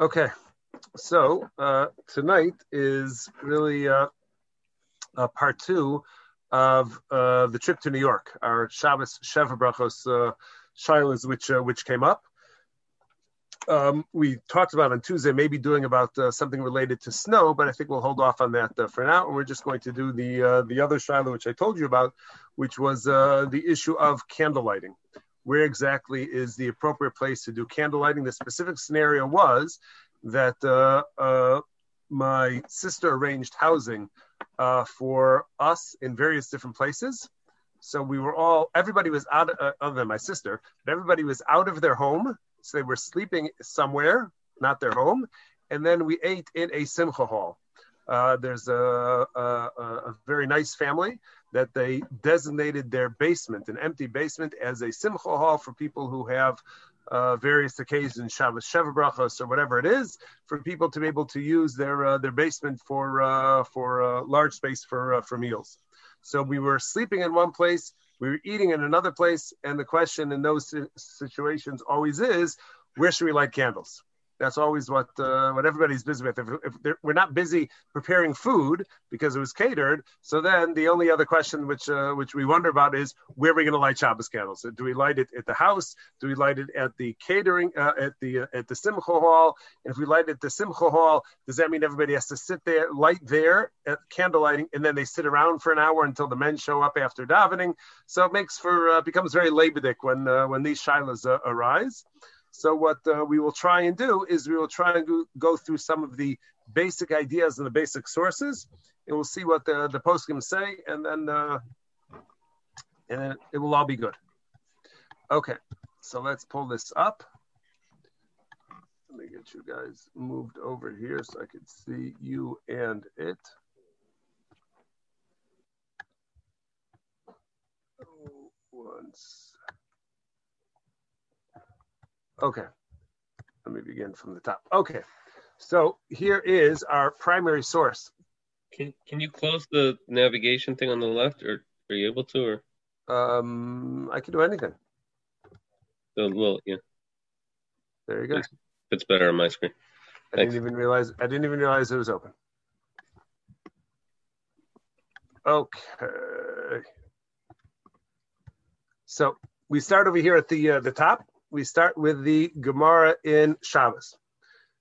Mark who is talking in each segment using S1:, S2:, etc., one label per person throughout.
S1: Okay, so uh, tonight is really uh, uh, part two of uh, the trip to New York, our Shabbos Sheva Brachos uh, shilas, which which came up. Um, we talked about on Tuesday maybe doing about something related to snow, but I think we'll hold off on that for now, and we're just going to do the the other shaila which I told you about, which was the issue of candle lighting where exactly is the appropriate place to do candle lighting. The specific scenario was that uh, uh, my sister arranged housing uh, for us in various different places. So we were all, everybody was out, uh, other than my sister, but everybody was out of their home. So they were sleeping somewhere, not their home. And then we ate in a simcha hall. Uh, there's a, a, a, very nice family that they designated their basement, an empty basement, as a simcha hall for people who have uh, various occasions, Shabbos Sheva Brachos or whatever it is, for people to be able to use their uh, their basement for uh, for uh, large space for for meals. So we were sleeping in one place, we were eating in another place, and the question in those situations always is, where should we light candles? That's always what uh, what everybody's busy with. If, if we're not busy preparing food because it was catered, so then the only other question which uh, which we wonder about is where are we going to light Shabbos candles? Do we light it at the house? Do we light it at the catering uh, at the uh, at the Simcha hall? And if we light it at the Simcha hall, does that mean everybody has to sit there, light there at candle lighting, and then they sit around for an hour until the men show up after davening? So it makes for uh, becomes very labedic when uh, when these shilas arise. So what uh, we will try and do is we will try and go, go, through some of the basic ideas and the basic sources, and we'll see what the the poskim say, and then uh, and it will all be good. Okay, so let's pull this up. Let me get you guys moved over here so I can see you and it. Oh, once. Okay. Let me begin from the top. Okay. So here is our primary source.
S2: Can can you close the navigation thing on the left, or are you able to? Or
S1: um, I can do anything.
S2: So, well, yeah.
S1: There you go.
S2: It's, it's better on my screen.
S1: I didn't even realize. I didn't even realize it was open. Okay. So we start over here at the uh, the top we start with the Gemara in Shabbos.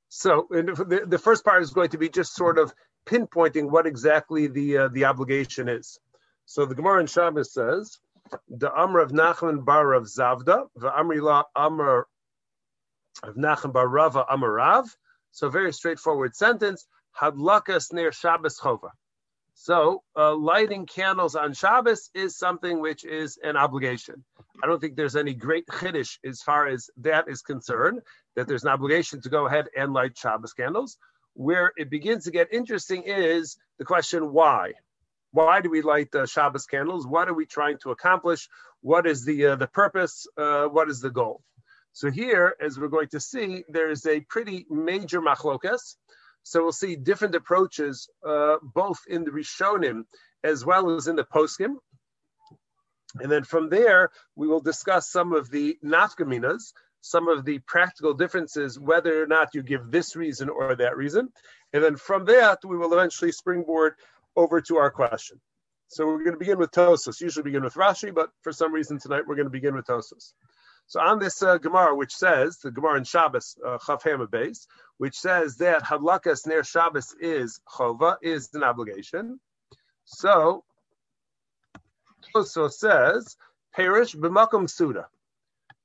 S1: So the, the first part is going to be just sort of pinpointing what exactly the uh, the obligation is. So the Gemara in Shabbos says, "The Amr of Nachman bar of Zavda, the Amrila Amr of Nachman bar Rava Amarav." So very straightforward sentence. Hadlakas ner Shabbos chova. So uh, lighting candles on Shabbos is something which is an obligation. I don't think there's any great chiddush as far as that is concerned, that there's an obligation to go ahead and light Shabbos candles. Where it begins to get interesting is the question why? Why do we light uh, Shabbos candles? What are we trying to accomplish? What is the uh, the purpose? Uh, what is the goal? So here, as we're going to see, there is a pretty major machlokas so we'll see different approaches, uh, both in the Rishonim as well as in the Poskim. And then from there, we will discuss some of the nafkaminas, some of the practical differences, whether or not you give this reason or that reason. And then from that, we will eventually springboard over to our question. So we're going to begin with Tosos. Usually begin with Rashi, but for some reason tonight we're going to begin with Tosos. So on this uh, Gemara, which says the Gemara in Shabbos uh, Chav base, which says that Hadlakas ner Shabbos is chova, is an obligation. So Toso says Perish b'makom suda.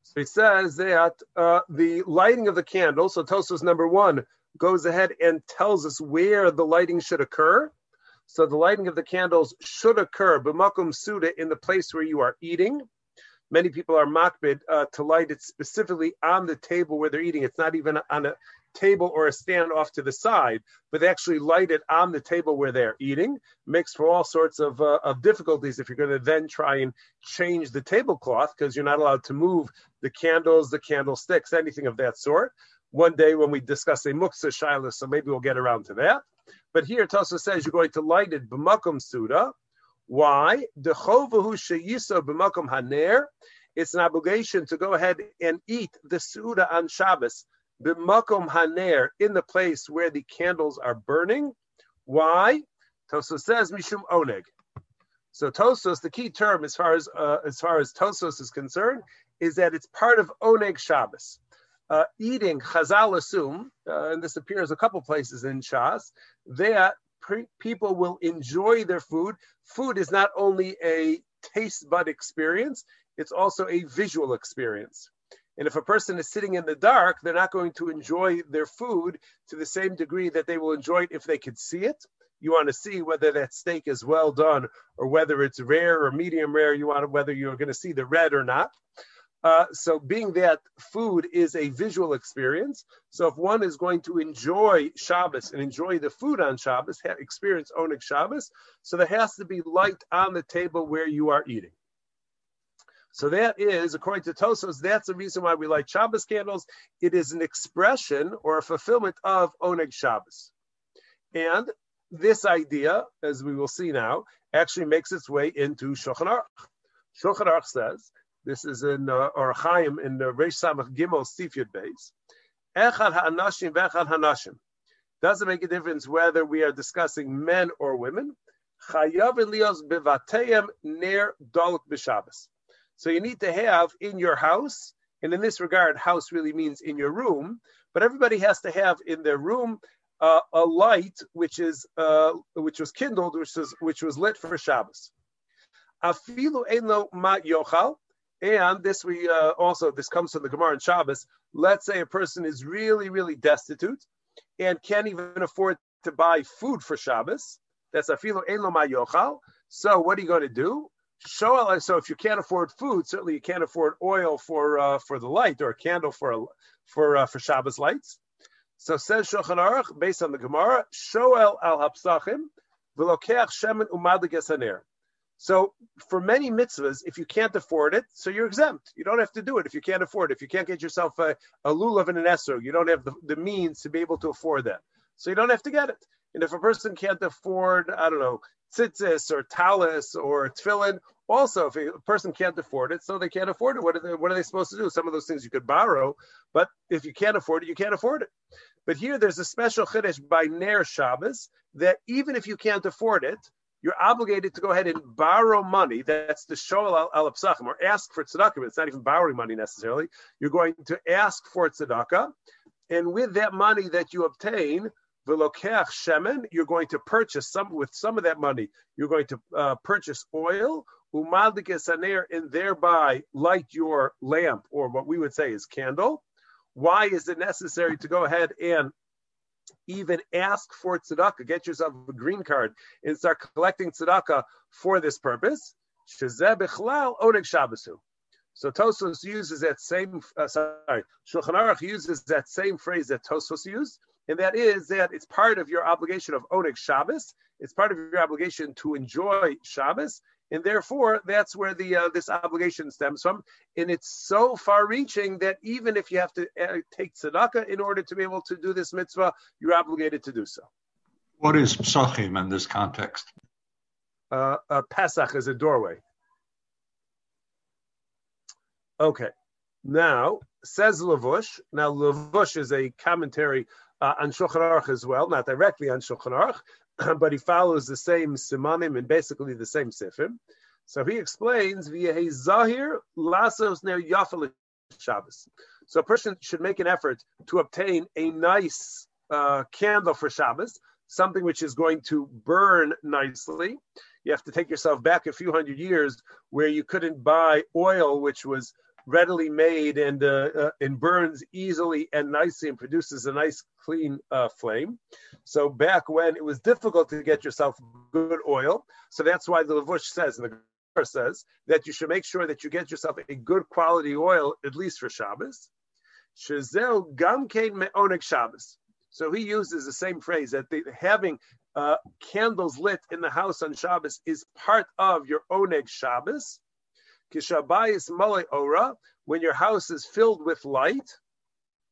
S1: So he says that uh, the lighting of the candle. So Tosos number one goes ahead and tells us where the lighting should occur. So the lighting of the candles should occur b'makom suda in the place where you are eating many people are makbid uh, to light it specifically on the table where they're eating. It's not even on a table or a stand off to the side, but they actually light it on the table where they're eating. Makes for all sorts of, uh, of difficulties if you're going to then try and change the tablecloth because you're not allowed to move the candles, the candlesticks, anything of that sort. One day when we discuss a muksa shilah, so maybe we'll get around to that. But here Tosa says you're going to light it b'makom suda, why? It's an obligation to go ahead and eat the suda on Shabbos b'makom haner in the place where the candles are burning. Why? Tosos says mishum oneg. So Tosos, the key term as far as uh, as far as Tosos is concerned, is that it's part of oneg Shabbos. Uh, eating chazal assume, uh, and this appears a couple places in Shas, that pre- people will enjoy their food. Food is not only a taste bud experience, it's also a visual experience. And if a person is sitting in the dark, they're not going to enjoy their food to the same degree that they will enjoy it if they could see it. You want to see whether that steak is well done or whether it's rare or medium rare. You want to, whether you're going to see the red or not. Uh, so, being that food is a visual experience, so if one is going to enjoy Shabbos and enjoy the food on Shabbos, experience Oneg Shabbos, so there has to be light on the table where you are eating. So that is, according to Tosos, that's the reason why we light Shabbos candles. It is an expression or a fulfillment of Oneg Shabbos. And this idea, as we will see now, actually makes its way into Shulchan Aruch. Shulchan Aruch says, this is in uh, Orach Chaim in the Reish Samach Gimel Sifyud Beis, Echad ha'anashim v'echad ha'nashim. Doesn't make a difference whether we are discussing men or women. Chayav Elios bevateyem ner doluk b'Shabbos. So you need to have in your house, and in this regard, house really means in your room, but everybody has to have in their room uh, a light which is uh, which was kindled, which was which was lit for Shabbos. Afilu ma yochal, and this we uh, also this comes from the Gemara and Shabbos. Let's say a person is really really destitute and can't even afford to buy food for Shabbos. That's afilu eno ma yochal. So what are you going to do? So if you can't afford food, certainly you can't afford oil for uh, for the light or a candle for for uh, for Shabbos lights. So says Shulchan based on the Gemara, Shoel al hapsachim v'lokeach shemen umad So for many mitzvahs, if you can't afford it, so you're exempt. You don't have to do it if you can't afford it. If you can't get yourself a, a lulav and an esrog, you don't have the, the means to be able to afford that. So you don't have to get it. And if a person can't afford, I don't know, tzitzis or talis or tefillin, also, if a person can't afford it, so they can't afford it, what are they, what are they supposed to do? Some of those things you could borrow, but if you can't afford it, you can't afford it. But here there's a special chiddush by Ner Shabbos that even if you can't afford it, you're obligated to go ahead and borrow money. That's the shoal al, al or ask for tzedakah. But It's not even borrowing money necessarily. You're going to ask for tzedakah, and with that money that you obtain, Velokeach shemen, you're going to purchase some with some of that money. You're going to uh, purchase oil, esaner, and thereby light your lamp, or what we would say is candle. Why is it necessary to go ahead and even ask for tzedakah? Get yourself a green card and start collecting tzedakah for this purpose. So Tosos uses that same, uh, sorry, Shulchan Aruch uses that same phrase that Tosos used and that is that it's part of your obligation of Oneg Shabbos. It's part of your obligation to enjoy Shabbos, and therefore that's where the uh, this obligation stems from. And it's so far-reaching that even if you have to uh, take tzedakah in order to be able to do this mitzvah, you're obligated to do so.
S3: What is psachim in this context?
S1: Uh, Pesach is a doorway. Okay. Now, says Lavush. Now, Lavush is a commentary uh, on Shulchan Aruch as well, not directly on Shulchan Aruch, but he follows the same simanim and basically the same sifim. So he explains via zahir lasos ner yafel Shabbos. So a person should make an effort to obtain a nice uh, candle for Shabbos, something which is going to burn nicely. You have to take yourself back a few hundred years where you couldn't buy oil which was readily made and uh, uh, and burns easily and nicely and produces a nice clean uh, flame. So back when it was difficult to get yourself good oil, so that's why the Lavush says and the Gemara says that you should make sure that you get yourself a good quality oil at least for Shabbos. Shazel gam me'onek Shabbos. So he uses the same phrase that having uh, candles lit in the house on Shabbos is part of your oneg Shabbos. Kishabayis male ora, when your house is filled with light,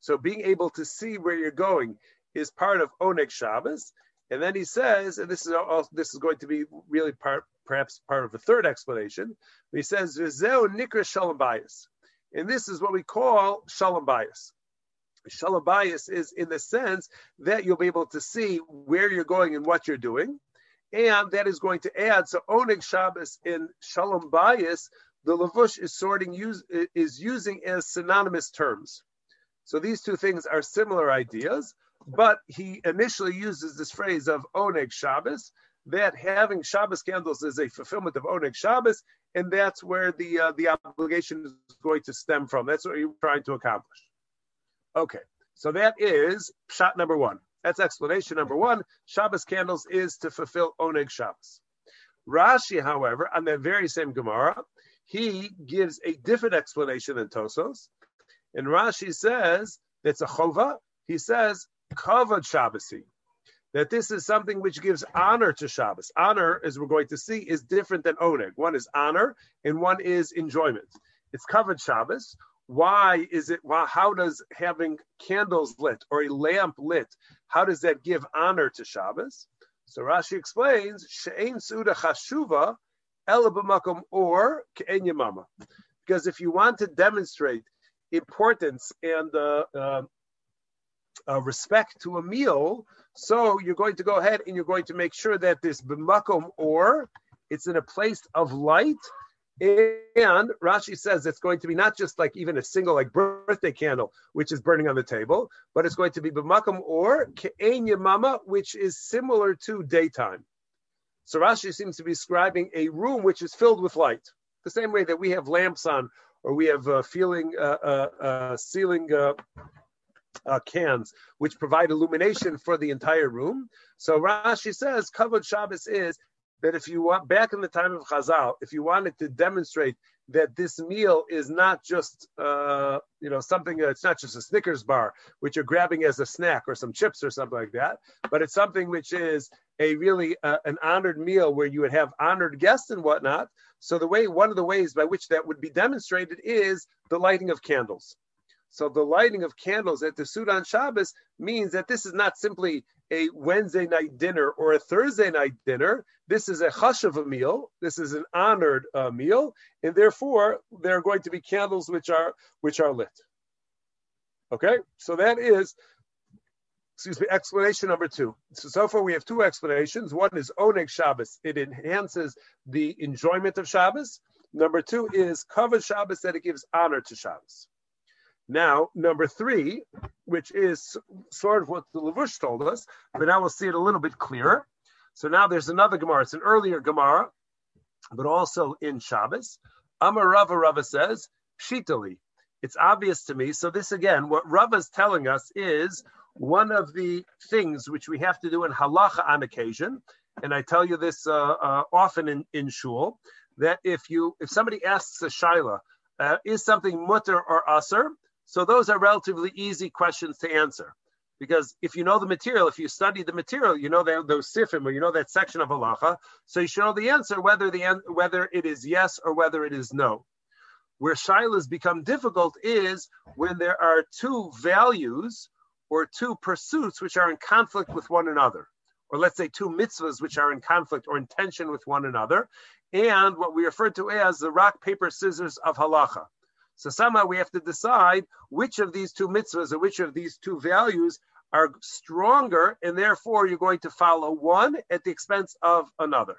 S1: so being able to see where you're going is part of Oneg Shabbos. And then he says, and this is also, this is going to be really part, perhaps part of the third explanation. He says, Vizeo nikra shalom bayis. And this is what we call shalom bayis. Shalom bayis is in the sense that you'll be able to see where you're going and what you're doing. And that is going to add, so Oneg Shabbos in Shalom bayis, the Lavush is sorting use, is using as synonymous terms. So these two things are similar ideas, but he initially uses this phrase of Oneg Shabbos, that having Shabbos candles is a fulfillment of Oneg Shabbos, and that's where the uh, the obligation is going to stem from. That's what you're trying to accomplish. Okay, so that is shot number one. That's explanation number one. Shabbos candles is to fulfill Oneg Shabbos. Rashi, however, on that very same Gemara, he gives a different explanation than Tosos. And Rashi says it's a chova. He says kavod Shabbosy that this is something which gives honor to Shabbos. Honor, as we're going to see, is different than oneg. One is honor and one is enjoyment. It's kavod Shabbos. Why is it? Why, how does having candles lit or a lamp lit? How does that give honor to Shabbos? So Rashi explains she'ein suda chashuva or. Because if you want to demonstrate importance and uh, uh, uh, respect to a meal, so you're going to go ahead and you're going to make sure that this b'makom or it's in a place of light. And Rashi says it's going to be not just like even a single like birthday candle, which is burning on the table, but it's going to be b'makom or ke'en yamama, which is similar to daytime. So Rashi seems to be describing a room which is filled with light, the same way that we have lamps on or we have uh, feeling uh, uh, uh ceiling uh, uh, cans, which provide illumination for the entire room. So Rashi says, kavod Shabbos is that if you want, back in the time of Chazal, if you wanted to demonstrate that this meal is not just, uh, you know, something, it's not just a Snickers bar, which you're grabbing as a snack or some chips or something like that, but it's something which is a really uh, an honored meal where you would have honored guests and whatnot. So the way, one of the ways by which that would be demonstrated is the lighting of candles. So the lighting of candles at the Sudan Shabbos means that this is not simply a Wednesday night dinner or a Thursday night dinner. This is a chashav meal. This is an honored uh, meal, and therefore there are going to be candles which are which are lit. Okay, so that is, excuse me, explanation number two. So, so far we have two explanations. One is oneg Shabbos; it enhances the enjoyment of Shabbos. Number two is kavod Shabbos that it gives honor to Shabbos. Now, number three, which is sort of what the Lavush told us, but now we'll see it a little bit clearer. So now there's another Gemara. It's an earlier Gemara, but also in Shabbos. Amar Rava Rava says, Pshitali. It's obvious to me. So this again, what Rava is telling us is one of the things which we have to do in halacha on occasion. And I tell you this uh, uh, often in, in shul, that if you if somebody asks a shaila, uh, is something mutter or aser, so those are relatively easy questions to answer. Because if you know the material, if you study the material, you know those sifim, or you know that section of halacha, so you should know the answer whether the whether it is yes or whether it is no. Where shilas become difficult is when there are two values or two pursuits which are in conflict with one another, or let's say two mitzvahs which are in conflict or in tension with one another, and what we refer to as the rock paper scissors of halacha. So somehow we have to decide which of these two mitzvahs or which of these two values are stronger, and therefore you're going to follow one at the expense of another.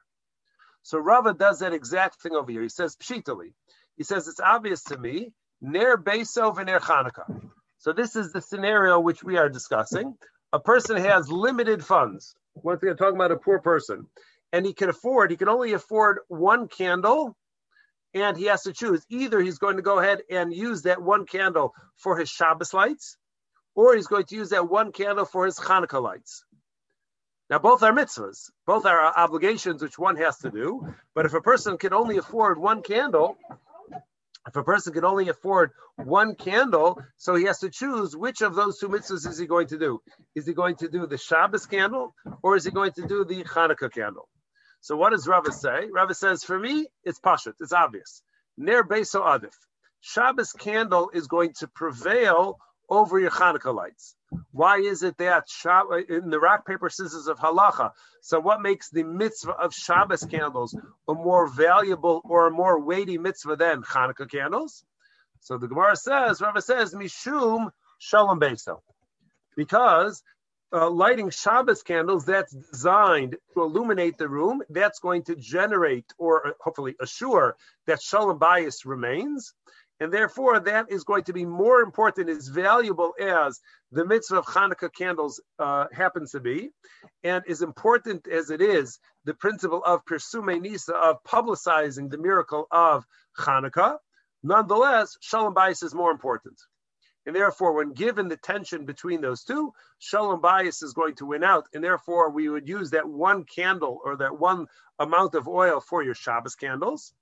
S1: So Rava does that exact thing over here. He says pshitali. He says it's obvious to me ner Beso and ner Chanukah. So this is the scenario which we are discussing. A person has limited funds. Once again, talking about a poor person, and he can afford. He can only afford one candle and he has to choose either he's going to go ahead and use that one candle for his Shabbos lights, or he's going to use that one candle for his Hanukkah lights. Now, both are mitzvahs, both are obligations which one has to do. But if a person can only afford one candle, if a person can only afford one candle, so he has to choose which of those two mitzvahs is he going to do. Is he going to do the Shabbos candle or is he going to do the Hanukkah candle? So what does Rava say? Rava says, for me, it's pashut, it's obvious. Ner beso adif. Shabbos candle is going to prevail over your Hanukkah lights. Why is it that in the rock paper scissors of halacha? So what makes the mitzvah of Shabbos candles a more valuable or a more weighty mitzvah than Hanukkah candles? So the Gemara says, Rava says, mishum Shalom Beso. Because uh, lighting Shabbos candles that's designed to illuminate the room, that's going to generate or uh, hopefully assure that Shalom bayis remains. And therefore, that is going to be more important, as valuable as the mitzvah of Hanukkah candles uh, happens to be, and as important as it is, the principle of Persume Nisa, of publicizing the miracle of Hanukkah. Nonetheless, Shalom Bayis is more important. And therefore, when given the tension between those two, Shalom bayis is going to win out. And therefore, we would use that one candle or that one amount of oil for your Shabbos candles.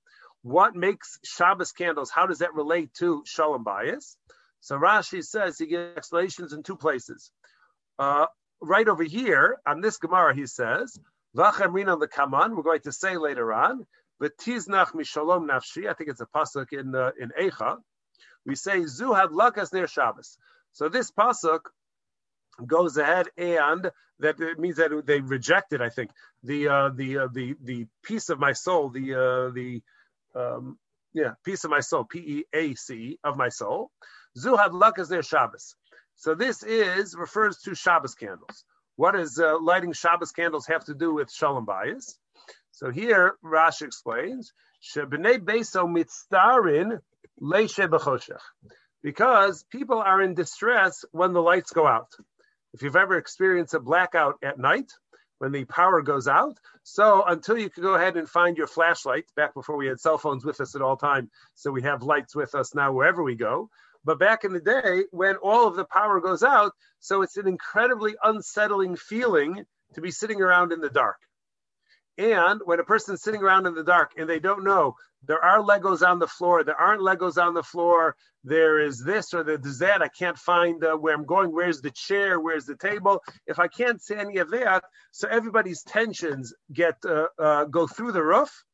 S1: What makes Shabbos candles? How does that relate to Shalom bayis? So Rashi says he gives explanations in two places. Uh, right over here on this Gemara, he says, "V'chamrin the Kaman." We're going to say later on, "V'tiznach mishalom nafshi." I think it's a pasuk in uh, in Eicha we say Zu had lakas ner Shabbos. So this pasuk goes ahead and that it means that they rejected, I think, the uh, the uh, the the piece of my soul, the uh, the um, yeah, piece of my soul, P E A C of my soul. Zu had lakas ner Shabbos. So this is refers to Shabbos candles. What does uh, lighting Shabbos candles have to do with Shalom Bayis? So here Rashi explains, Shebnei Beso mitzdarin because people are in distress when the lights go out. If you've ever experienced a blackout at night, when the power goes out. So until you can go ahead and find your flashlight, back before we had cell phones with us at all time, so we have lights with us now wherever we go. But back in the day, when all of the power goes out, so it's an incredibly unsettling feeling to be sitting around in the dark. And when a person's sitting around in the dark and they don't know there are Legos on the floor, there aren't Legos on the floor, there is this or there's that, I can't find uh, where I'm going, where's the chair, where's the table. If I can't see any of that, so everybody's tensions get uh, uh, go through the roof.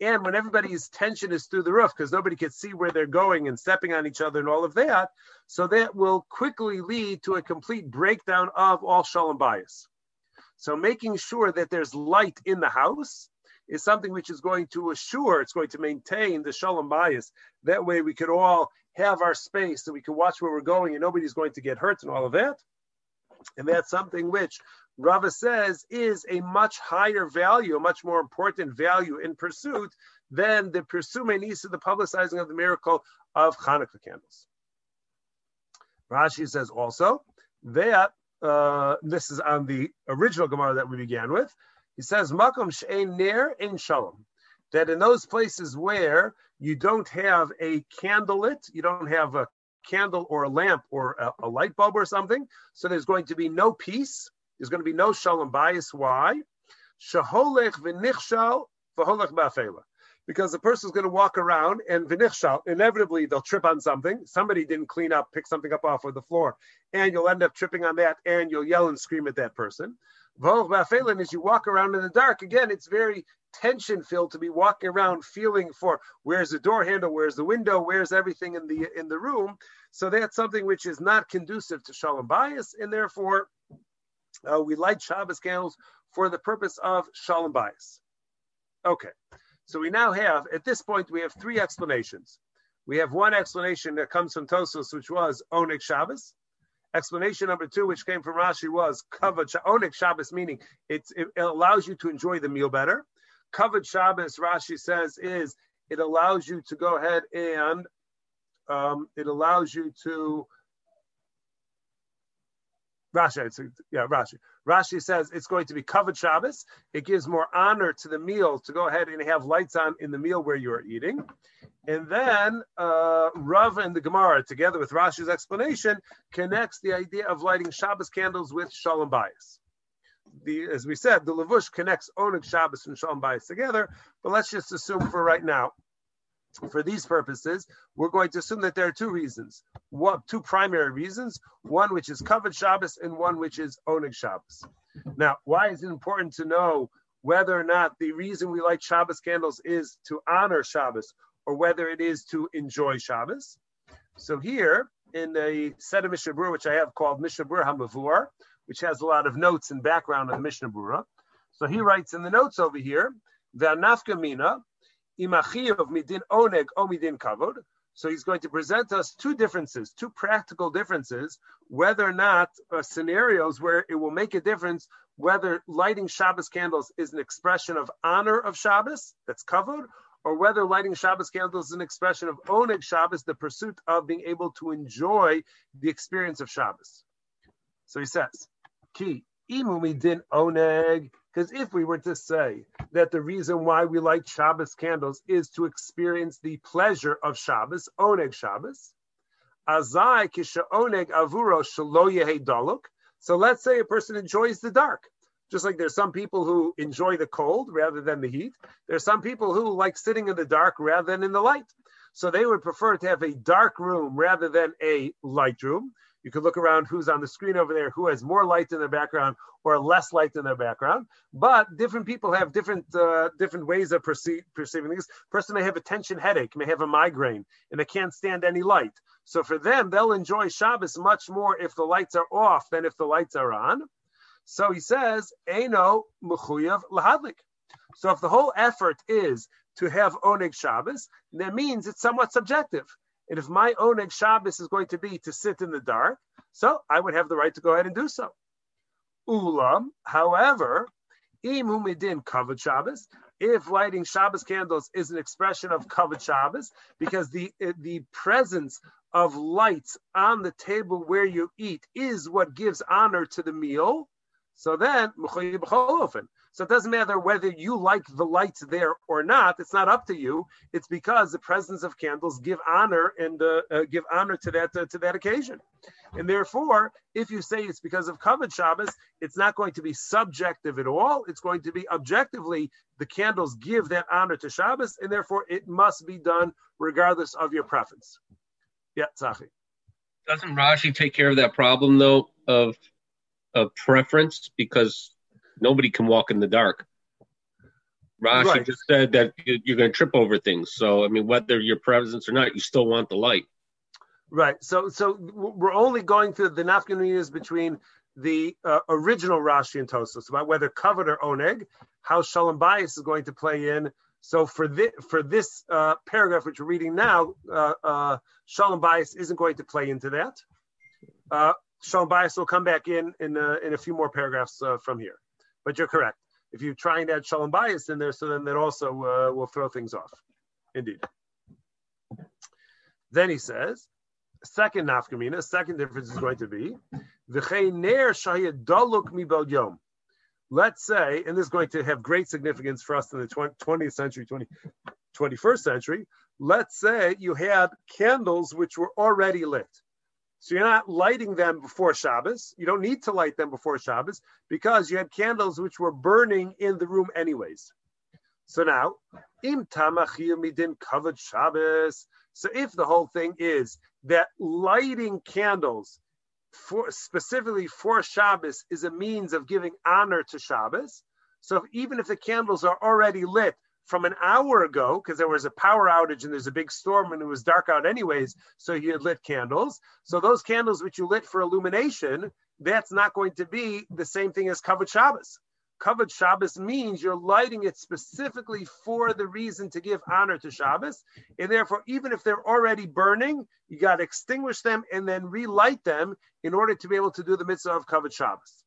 S1: And when everybody's tension is through the roof, because nobody can see where they're going and stepping on each other and all of that, so that will quickly lead to a complete breakdown of all shalom bayis. So making sure that there's light in the house is something which is going to assure, it's going to maintain the shalom bayis. That way we could all have our space so we can watch where we're going and nobody's going to get hurt and all of that. And that's something which Rava says is a much higher value, a much more important value in pursuit than the of the publicizing of the miracle of Hanukkah candles. Rashi says also that uh, this is on the original Gemara that we began with. He says, Makom she'en ner in shalom. That in those places where you don't have a candle lit, you don't have a candle or a lamp or a, a light bulb or something, so there's going to be no peace. There's going to be no shalom bayis. Why? Shaholech v'nichshal v'holech ba'afela because the person is going to walk around and vinichshal, inevitably they'll trip on something. Somebody didn't clean up, pick something up off of the floor, and you'll end up tripping on that and you'll yell and scream at that person. As you walk around in the dark, again, it's very tension filled to be walking around feeling for where's the door handle, where's the window, where's everything in the in the room. So that's something which is not conducive to shalom bayis, and therefore uh, we light Shabbos candles for the purpose of shalom bayis. Okay. So we now have, at this point, we have three explanations. We have one explanation that comes from Tosos, which was Oneg Shabbos. Explanation number two, which came from Rashi, was Kavod Oneg Shabbos, meaning it, it allows you to enjoy the meal better. Kavod Shabbos, Rashi says, is it allows you to go ahead and um, it allows you to Rashi, yeah, Rashi. Rashi says it's going to be kavod Shabbos. It gives more honor to the meal to go ahead and have lights on in the meal where you are eating. And then uh, Rav and the Gemara, together with Rashi's explanation, connects the idea of lighting Shabbos candles with Shalom Bayis. The, as we said, the Lavush connects Oneg Shabbos and Shalom Bayis together, but let's just assume for right now for these purposes, we're going to assume that there are two reasons. One, two primary reasons. One which is kavod Shabbos and one which is Oneg Shabbos. Now, why is it important to know whether or not the reason we light Shabbos candles is to honor Shabbos or whether it is to enjoy Shabbos? So here in a set of Mishnah Berurah, which I have called Mishnah Berurah Hamavur, which has a lot of notes and background on the Mishnah Berurah. So he writes in the notes over here, the Anafka Mina, imachiv midin oneg o midin kavod. So he's going to present us two differences, two practical differences, whether or not uh, scenarios where it will make a difference whether lighting Shabbos candles is an expression of honor of Shabbos that's covered, or whether lighting Shabbos candles is an expression of oneg Shabbos, the pursuit of being able to enjoy the experience of Shabbos. So he says, "Ki imumi din oneg." Because if we were to say that the reason why we light Shabbos candles is to experience the pleasure of Shabbos, oneg Shabbos, azai kisha oneg avuro shalo daluk. So let's say a person enjoys the dark. Just like there's some people who enjoy the cold rather than the heat, there's some people who like sitting in the dark rather than in the light. So they would prefer to have a dark room rather than a light room. You could look around who's on the screen over there, who has more light in their background or less light in their background. But different people have different uh, different ways of perceiving things. Person may have a tension headache, may have a migraine, and they can't stand any light. So for them, they'll enjoy Shabbos much more if the lights are off than if the lights are on. So he says, Eino mechuyav lahadlik. So if the whole effort is to have oneg Shabbos, that means it's somewhat subjective. And if my oneg Shabbos is going to be to sit in the dark, so I would have the right to go ahead and do so. Ulam, however, imumidin kavod Shabbos, if lighting Shabbos candles is an expression of kavod Shabbos, because the the presence of lights on the table where you eat is what gives honor to the meal. So then, so it doesn't matter whether you like the lights there or not. It's not up to you. It's because the presence of candles give honor and uh, uh, give honor to that uh, to that occasion. And therefore, if you say it's because of kavod Shabbos, it's not going to be subjective at all. It's going to be objectively the candles give that honor to Shabbos, and therefore it must be done regardless of your preference. Yeah, Tzachi.
S2: Doesn't Rashi take care of that problem though of of preference because nobody can walk in the dark. Rashi right. just said that you're going to trip over things. So I mean, whether your presence or not, you still want the light.
S1: Right. So so we're only going through the nafkaminas between the uh, original Rashi and Tosos about whether kavod or oneg, how shalom bayis is going to play in. So for this for this uh, paragraph which we're reading now, uh, uh shalom bayis isn't going to play into that. Uh, shalom bayis will come back in in, uh, in a few more paragraphs from here. But you're correct. If you try and add shalom bayis in there, so then that also uh, will throw things off. Indeed. Then he says, second nafkamina, second difference is going to be daluk. Let's say, and this is going to have great significance for us in the 20th century, 20, 21st century. Let's say you had candles which were already lit. So you're not lighting them before Shabbos. You don't need to light them before Shabbos because you had candles which were burning in the room anyways. So now, im midin kavod Shabbos. So if the whole thing is that lighting candles for specifically for Shabbos is a means of giving honor to Shabbos. So if, even if the candles are already lit from an hour ago because there was a power outage and there's a big storm and it was dark out anyways. So you had lit candles. So those candles which you lit for illumination, that's not going to be the same thing as kavod Shabbos. Kavod Shabbos means you're lighting it specifically for the reason to give honor to Shabbos. And therefore, even if they're already burning, you got to extinguish them and then relight them in order to be able to do the mitzvah of kavod Shabbos.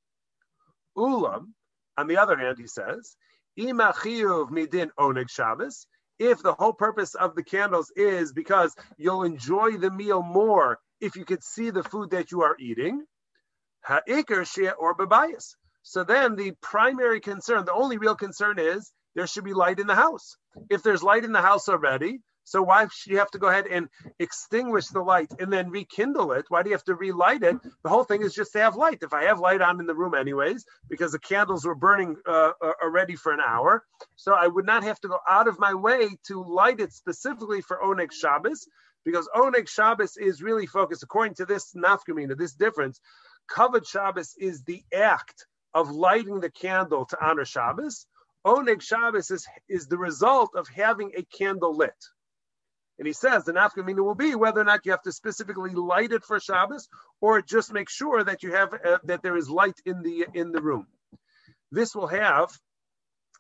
S1: Ulam, on the other hand, he says, midin oneg Shabbos. If the whole purpose of the candles is because you'll enjoy the meal more if you could see the food that you are eating, ha'ikr shea or babayas. So then the primary concern, the only real concern is there should be light in the house. If there's light in the house already, so why should you have to go ahead and extinguish the light and then rekindle it? Why do you have to relight it? The whole thing is just to have light. If I have light on in the room anyways, because the candles were burning uh, uh, already for an hour, so I would not have to go out of my way to light it specifically for Oneg Shabbos, because Oneg Shabbos is really focused, according to this nafkamina, this difference, Kavod Shabbos is the act of lighting the candle to honor Shabbos. Oneg Shabbos is, is the result of having a candle lit. And he says the nafkamina will be whether or not you have to specifically light it for Shabbos or just make sure that you have uh, that there is light in the in the room. This will have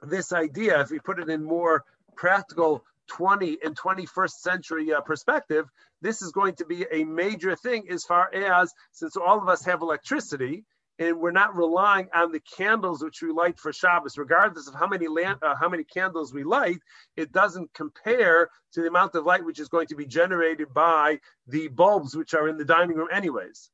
S1: this idea if we put it in more practical 20 and 21st century uh, perspective, this is going to be a major thing as far as since all of us have electricity and we're not relying on the candles which we light for Shabbos, regardless of how many lamp, uh, how many candles we light, it doesn't compare to the amount of light which is going to be generated by the bulbs which are in the dining room, anyways.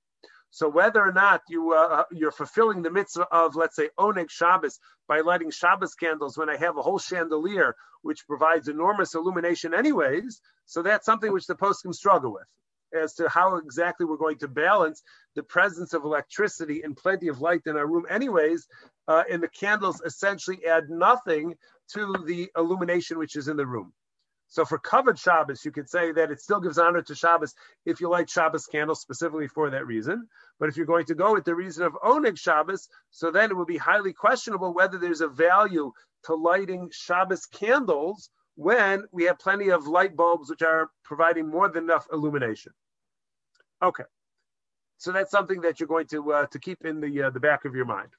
S1: So whether or not you uh, uh, you're fulfilling the mitzvah of let's say oneg Shabbos by lighting Shabbos candles when I have a whole chandelier which provides enormous illumination anyways, so that's something which the poskim struggle with as to how exactly we're going to balance the presence of electricity and plenty of light in our room anyways, uh, and the candles essentially add nothing to the illumination which is in the room. So for kavod Shabbos, you could say that it still gives honor to Shabbos if you light Shabbos candles specifically for that reason. But if you're going to go with the reason of oneg Shabbos, so then it would be highly questionable whether there's a value to lighting Shabbos candles when we have plenty of light bulbs which are providing more than enough illumination. Okay, so that's something that you're going to uh, to keep in the uh, the back of your mind.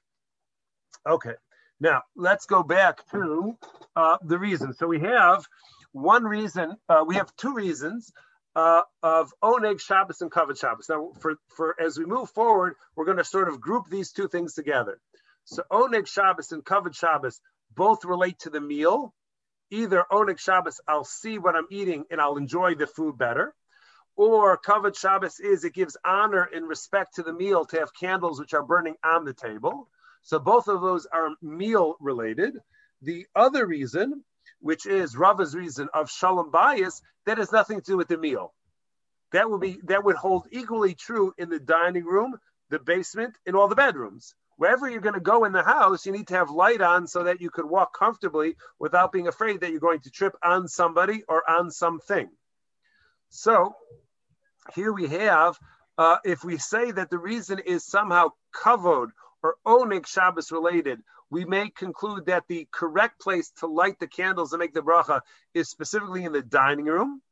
S1: Okay, now let's go back to uh, the reason. So we have one reason, uh, we have two reasons uh, of Oneg Shabbos and Kavod Shabbos. Now, for, for as we move forward, we're going to sort of group these two things together. So Oneg Shabbos and Kavod Shabbos both relate to the meal. Either Oneg Shabbos, I'll see what I'm eating and I'll enjoy the food better. Or Kavod Shabbos is it gives honor and respect to the meal to have candles which are burning on the table. So both of those are meal related. The other reason which is Rava's reason of shalom bayis, that has nothing to do with the meal. That would be that would hold equally true in the dining room, the basement, in all the bedrooms. Wherever you're going to go in the house, you need to have light on so that you could walk comfortably without being afraid that you're going to trip on somebody or on something. So here we have, uh, if we say that the reason is somehow kavod or oneg Shabbos related, we may conclude that the correct place to light the candles and make the bracha is specifically in the dining room.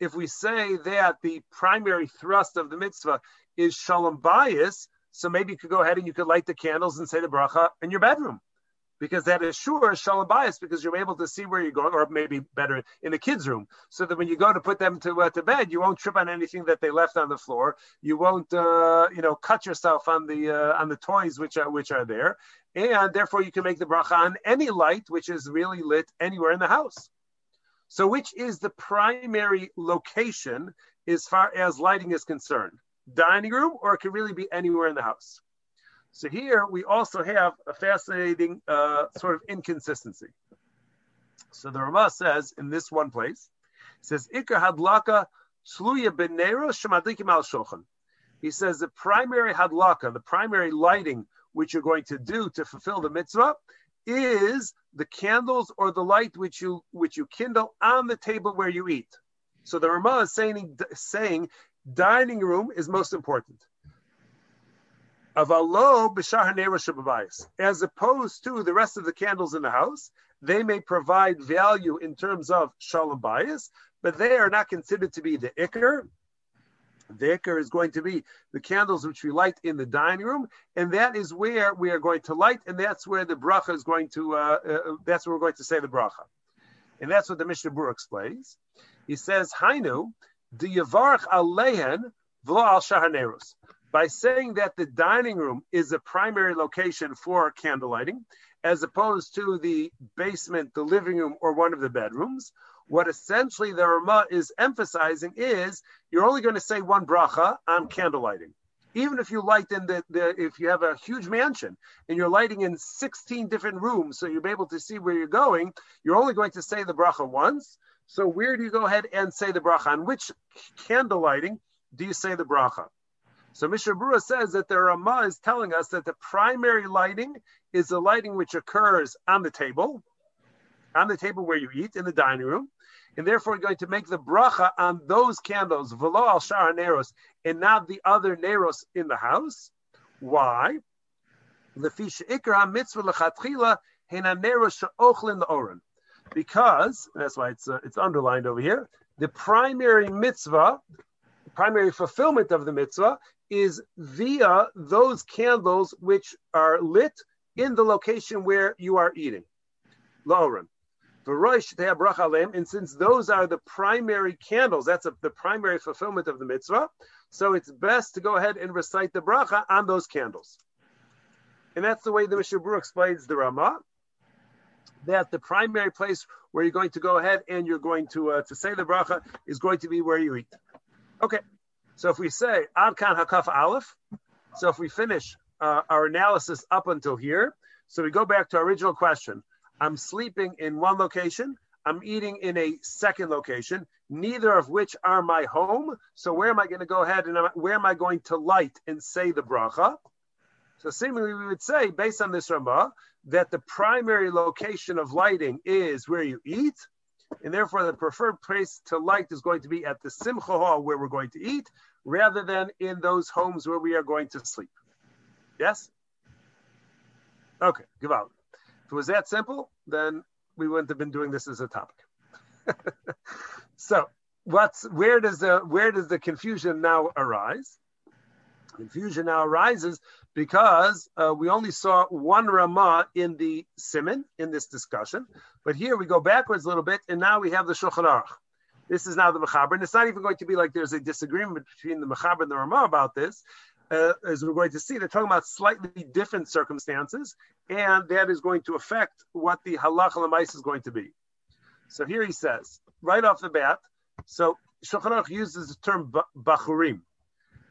S1: If we say that the primary thrust of the mitzvah is shalom bayis, so maybe you could go ahead and you could light the candles and say the bracha in your bedroom because that is sure shalom bayis because you're able to see where you're going, or maybe better in the kids' room, so that when you go to put them to uh, to bed, you won't trip on anything that they left on the floor. You won't, uh, you know, cut yourself on the uh, on the toys which are which are there, and therefore you can make the bracha on any light which is really lit anywhere in the house. So, which is the primary location as far as lighting is concerned? Dining room, or it can really be anywhere in the house. So here we also have a fascinating uh, sort of inconsistency. So the Rama says in this one place, says Ikar hadlaka shluya benero shemadlikim al shulchan. He says the primary hadlaka, the primary lighting which you're going to do to fulfill the mitzvah, is the candles or the light which you which you kindle on the table where you eat. So the Rama is saying saying dining room is most important as opposed to the rest of the candles in the house. They may provide value in terms of shalom bayis, but they are not considered to be the ikr. The ikr is going to be the candles which we light in the dining room, and that is where we are going to light, and that's where the bracha is going to. Uh, uh, that's where we're going to say the bracha, and that's what the Mishnah Berurah explains. He says, "Hainu the alehen v'lo al shahanerus." by saying that the dining room is a primary location for candle lighting, as opposed to the basement, the living room, or one of the bedrooms. What essentially the Rama is emphasizing is you're only going to say one bracha on candle lighting. Even if you light in the, the if you have a huge mansion and you're lighting in 16 different rooms, so you'll be able to see where you're going, you're only going to say the bracha once. So where do you go ahead and say the bracha? On which candle lighting do you say the bracha? So Mishnah Berurah says that the Rama is telling us that the primary lighting is the lighting which occurs on the table, on the table where you eat in the dining room, and therefore you're going to make the bracha on those candles, velo al shar neros, and not the other neros in the house. Why? Because that's why it's uh, it's underlined over here. The primary mitzvah, primary fulfillment of the mitzvah is via those candles which are lit in the location where you are eating. Lauren. And since those are the primary candles, that's a, the primary fulfillment of the mitzvah, so it's best to go ahead and recite the bracha on those candles. And that's the way the Mishnah explains the Ramah, that the primary place where you're going to go ahead and you're going to uh, to say the bracha is going to be where you eat. Okay, so if we say Ad Kan Hakaf Aleph, so if we finish uh, our analysis up until here, so we go back to our original question. I'm sleeping in one location. I'm eating in a second location, neither of which are my home. So where am I going to go ahead and where am I going to light and say the bracha? So seemingly we would say, based on this Ramah, that the primary location of lighting is where you eat, and therefore the preferred place to light is going to be at the Simcha Hall where we're going to eat, rather than in those homes where we are going to sleep. Yes? Okay, give out. If it was that simple, then we wouldn't have been doing this as a topic. so, what's where does the where does the confusion now arise? Confusion now arises because uh, we only saw one Ramah in the Siman in this discussion, but here we go backwards a little bit, and now we have the Shulchan Aruch. This is now the Mechaber, and it's not even going to be like there's a disagreement between the Mechaber and the Ramah about this uh, as we're going to see, they're talking about slightly different circumstances, and that is going to affect what the halacha lemais is going to be. So here he says, right off the bat, so Shulchan Aruch uses the term bachurim.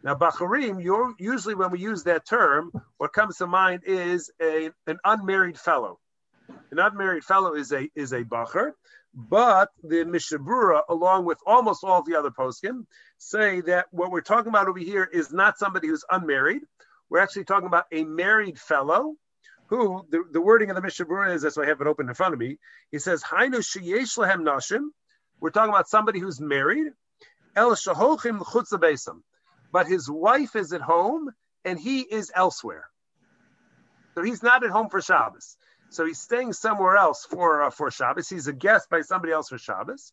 S1: Now, bachurim, usually when we use that term, what comes to mind is a, an unmarried fellow. An unmarried fellow is a is a bacher, but the Mishnah Berurah, along with almost all the other poskim, say that what we're talking about over here is not somebody who's unmarried. We're actually talking about a married fellow who, the, the wording of the Mishnah Berurah is, that's why I have it open in front of me, he says, Hainu sheyesh nashim. We're talking about somebody who's married. El shahochim chutza But his wife is at home and he is elsewhere. So he's not at home for Shabbos. So he's staying somewhere else for uh, for Shabbos. He's a guest by somebody else for Shabbos.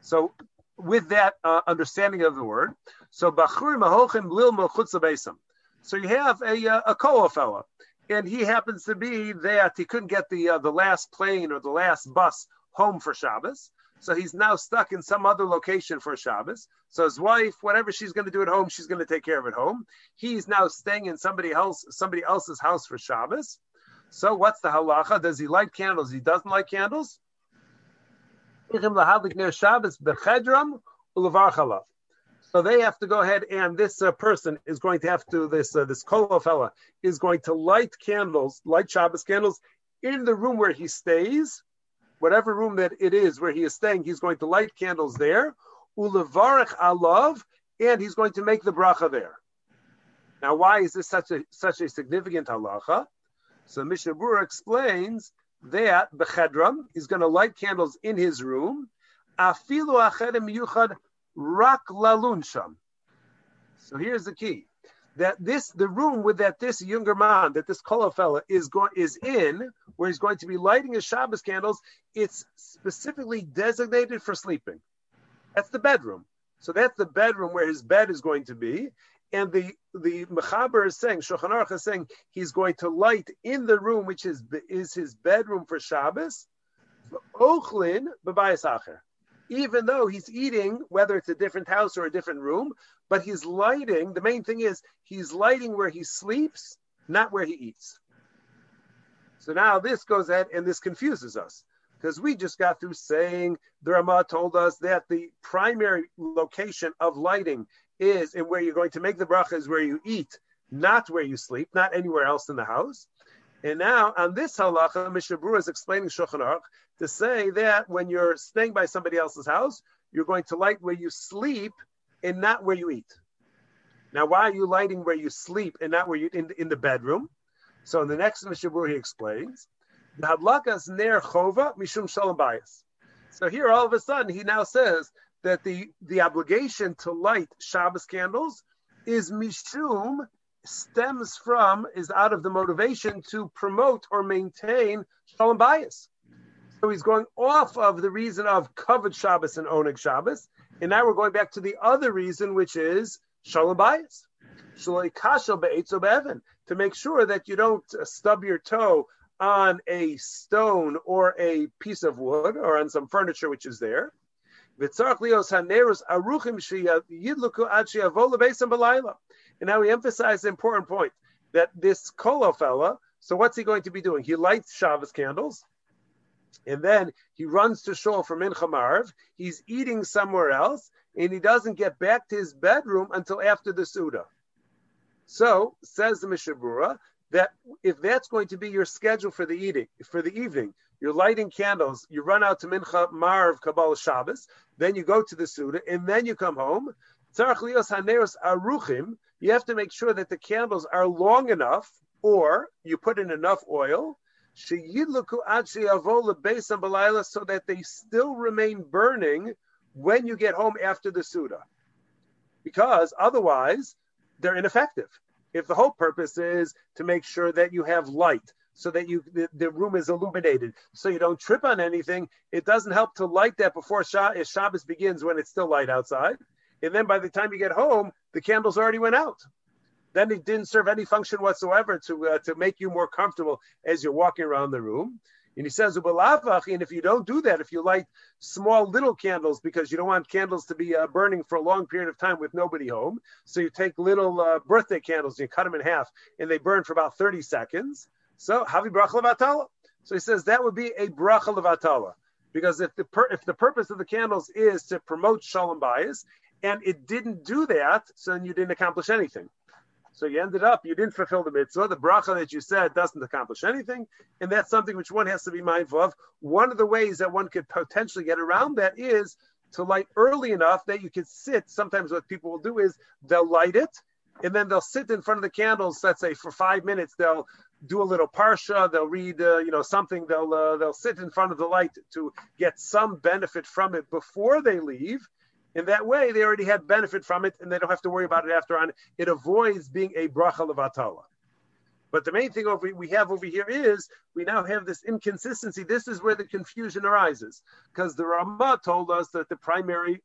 S1: So with that uh, understanding of the word, so bachur mahochim lil beisam. So you have a uh, a kollel fella, and he happens to be that he couldn't get the uh, the last plane or the last bus home for Shabbos. So he's now stuck in some other location for Shabbos. So his wife, whatever she's going to do at home, she's going to take care of at home. He's now staying in somebody else somebody else's house for Shabbos. So what's the halacha? Does he light candles? He doesn't light candles. So they have to go ahead, and this uh, person is going to have to this uh, this kollel fella is going to light candles, light Shabbos candles in the room where he stays, whatever room that it is where he is staying. He's going to light candles there, ulevarich alav, and he's going to make the bracha there. Now, why is this such a such a significant halacha? So Mishnah Berurah explains that Bechedram is going to light candles in his room. Afilu achedem yuchad rak lalunsham. So here's the key: that this the room with that this younger man, that this kollel fella is going is in, where he's going to be lighting his Shabbos candles. It's specifically designated for sleeping. That's the bedroom. So that's the bedroom where his bed is going to be, and the the Mechaber is saying, Shulchan Aruch is saying he's going to light in the room which is is his bedroom for Shabbos, Ochlin b'bayis Even though he's eating, whether it's a different house or a different room, but he's lighting. The main thing is he's lighting where he sleeps, not where he eats. So now this goes ahead and this confuses us because we just got through saying the Ramah told us that the primary location of lighting is and where you're going to make the bracha is where you eat, not where you sleep, not anywhere else in the house. And now on this halacha, Mishnah Berurah is explaining Shulchan Aruch to say that when you're staying by somebody else's house, you're going to light where you sleep and not where you eat. Now, why are you lighting where you sleep and not where you in, in the bedroom? So in the next Mishnah Berurah, he explains ner chova mishum shalom bayis. So here, all of a sudden, he now says that the, the obligation to light Shabbos candles is mishum stems from is out of the motivation to promote or maintain shalom bayis. So he's going off of the reason of kavod Shabbos and oneg Shabbos, and now we're going back to the other reason, which is shalom bayis. To make sure that you don't uh, stub your toe on a stone or a piece of wood or on some furniture which is there. And now we emphasize the important point that this kollel fella, so what's he going to be doing? He lights Shabbos candles, and then he runs to shul for Mincha Maariv. He's eating somewhere else, and he doesn't get back to his bedroom until after the Suda. So says the Mishnah Berurah that if that's going to be your schedule for the eating for the evening, you're lighting candles, you run out to Mincha Maariv Kabbalah Shabbos, then you go to the Suda, and then you come home. You have to make sure that the candles are long enough, or you put in enough oil, so that they still remain burning when you get home after the Suda. Because otherwise, they're ineffective. If the whole purpose is to make sure that you have light, so that you the, the, room is illuminated, so you don't trip on anything, it doesn't help to light that before Shabbos begins when it's still light outside. And then by the time you get home, the candles already went out. Then it didn't serve any function whatsoever to uh, to make you more comfortable as you're walking around the room. And he says, and if you don't do that, if you light small little candles because you don't want candles to be uh, burning for a long period of time with nobody home, so you take little uh, birthday candles, you cut them in half, and they burn for about 30 seconds. So havi bracha. So he says that would be a bracha levatala. Because if the pur- if the purpose of the candles is to promote shalom bayis, and it didn't do that, so then you didn't accomplish anything. So you ended up, you didn't fulfill the mitzvah. The bracha that you said doesn't accomplish anything. And that's something which one has to be mindful of. One of the ways that one could potentially get around that is to light early enough that you can sit. Sometimes what people will do is they'll light it and then they'll sit in front of the candles, let's say for five minutes, they'll do a little parsha, they'll read, uh, you know, something, they'll, uh, they'll sit in front of the light to get some benefit from it before they leave in that way, they already had benefit from it, and they don't have to worry about it after on. It avoids being a bracha levatala. But the main thing over, we have over here is we now have this inconsistency. This is where the confusion arises, because the Rama told us that the primary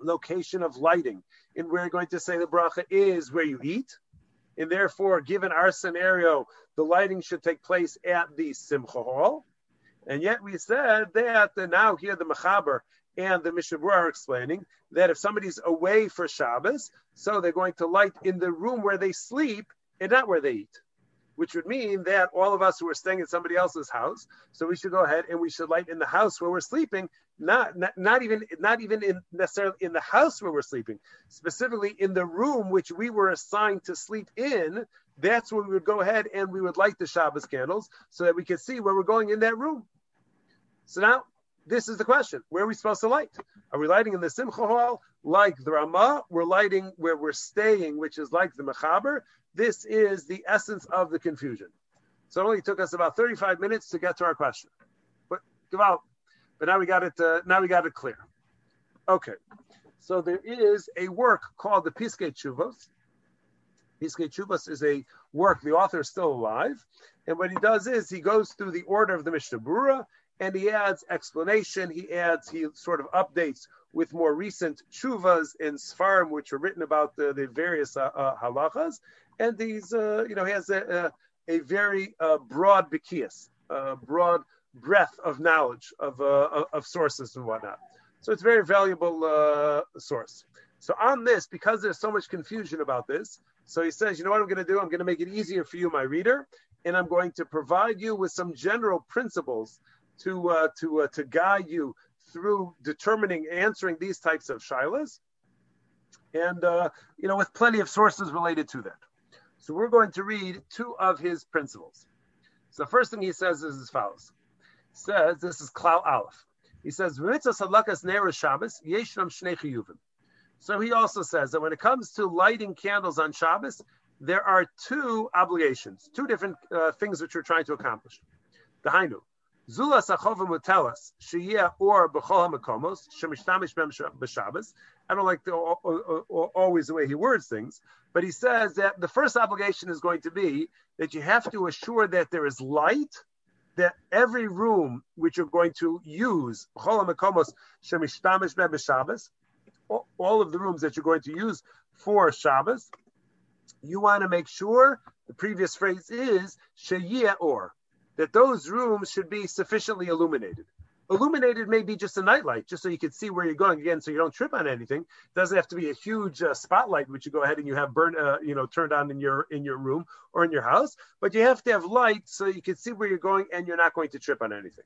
S1: location of lighting, and we're going to say the bracha is where you eat, and therefore, given our scenario, the lighting should take place at the simcha hall. And yet we said that now here the Mechaber and the Mishabur are explaining that if somebody's away for Shabbos, so they're going to light in the room where they sleep and not where they eat, which would mean that all of us who are staying at somebody else's house, so we should go ahead and we should light in the house where we're sleeping, not not, not even not even in necessarily in the house where we're sleeping, specifically in the room which we were assigned to sleep in. That's where we would go ahead and we would light the Shabbos candles so that we could see where we're going in that room. So now this is the question. Where are we supposed to light? Are we lighting in the Simcha Hall like the Ramah? We're lighting where we're staying, which is like the Mechaber. This is the essence of the confusion. So it only took us about 35 minutes to get to our question. But give out. But now we got it. Uh, now we got it clear. Okay. So there is a work called the Piskei Teshuvos. Piskei Teshuvos is a work. The author is still alive, and what he does is he goes through the order of the Mishnah Berurah and he adds explanation. He adds, he sort of updates with more recent chuvas in Sfarim, which are written about the, the various uh, uh, halachas. And he's, uh, you know, he has a, a, a very uh, broad bikias, broad breadth of knowledge of, uh, of sources and whatnot. So it's a very valuable uh, source. So on this, because there's so much confusion about this, so he says, you know what I'm going to do? I'm going to make it easier for you, my reader, and I'm going to provide you with some general principles to uh, to uh, to guide you through determining answering these types of shailas, and uh, you know with plenty of sources related to that. So we're going to read two of his principles. So the first thing he says is as follows: says this is Klal Aleph. He says So he also says that when it comes to lighting candles on Shabbos, there are two obligations, two different uh, things which you're trying to accomplish. The Hainu, Zula Sachovim would tell us Shiyah or B'chol Hamakomos Shemishtamish B'Shabbos. I don't like the, always the way he words things, but he says that the first obligation is going to be that you have to assure that there is light, that every room which you're going to use B'chol Hamakomos Shemishtamish B'Shabbos, all of the rooms that you're going to use for Shabbos, you want to make sure the previous phrase is Sheyeh or that those rooms should be sufficiently illuminated. Illuminated may be just a nightlight, just so you can see where you're going again, so you don't trip on anything. It doesn't have to be a huge uh, spotlight, which you go ahead and you have burn, uh, you know, turned on in your in your room or in your house. But you have to have light so you can see where you're going and you're not going to trip on anything.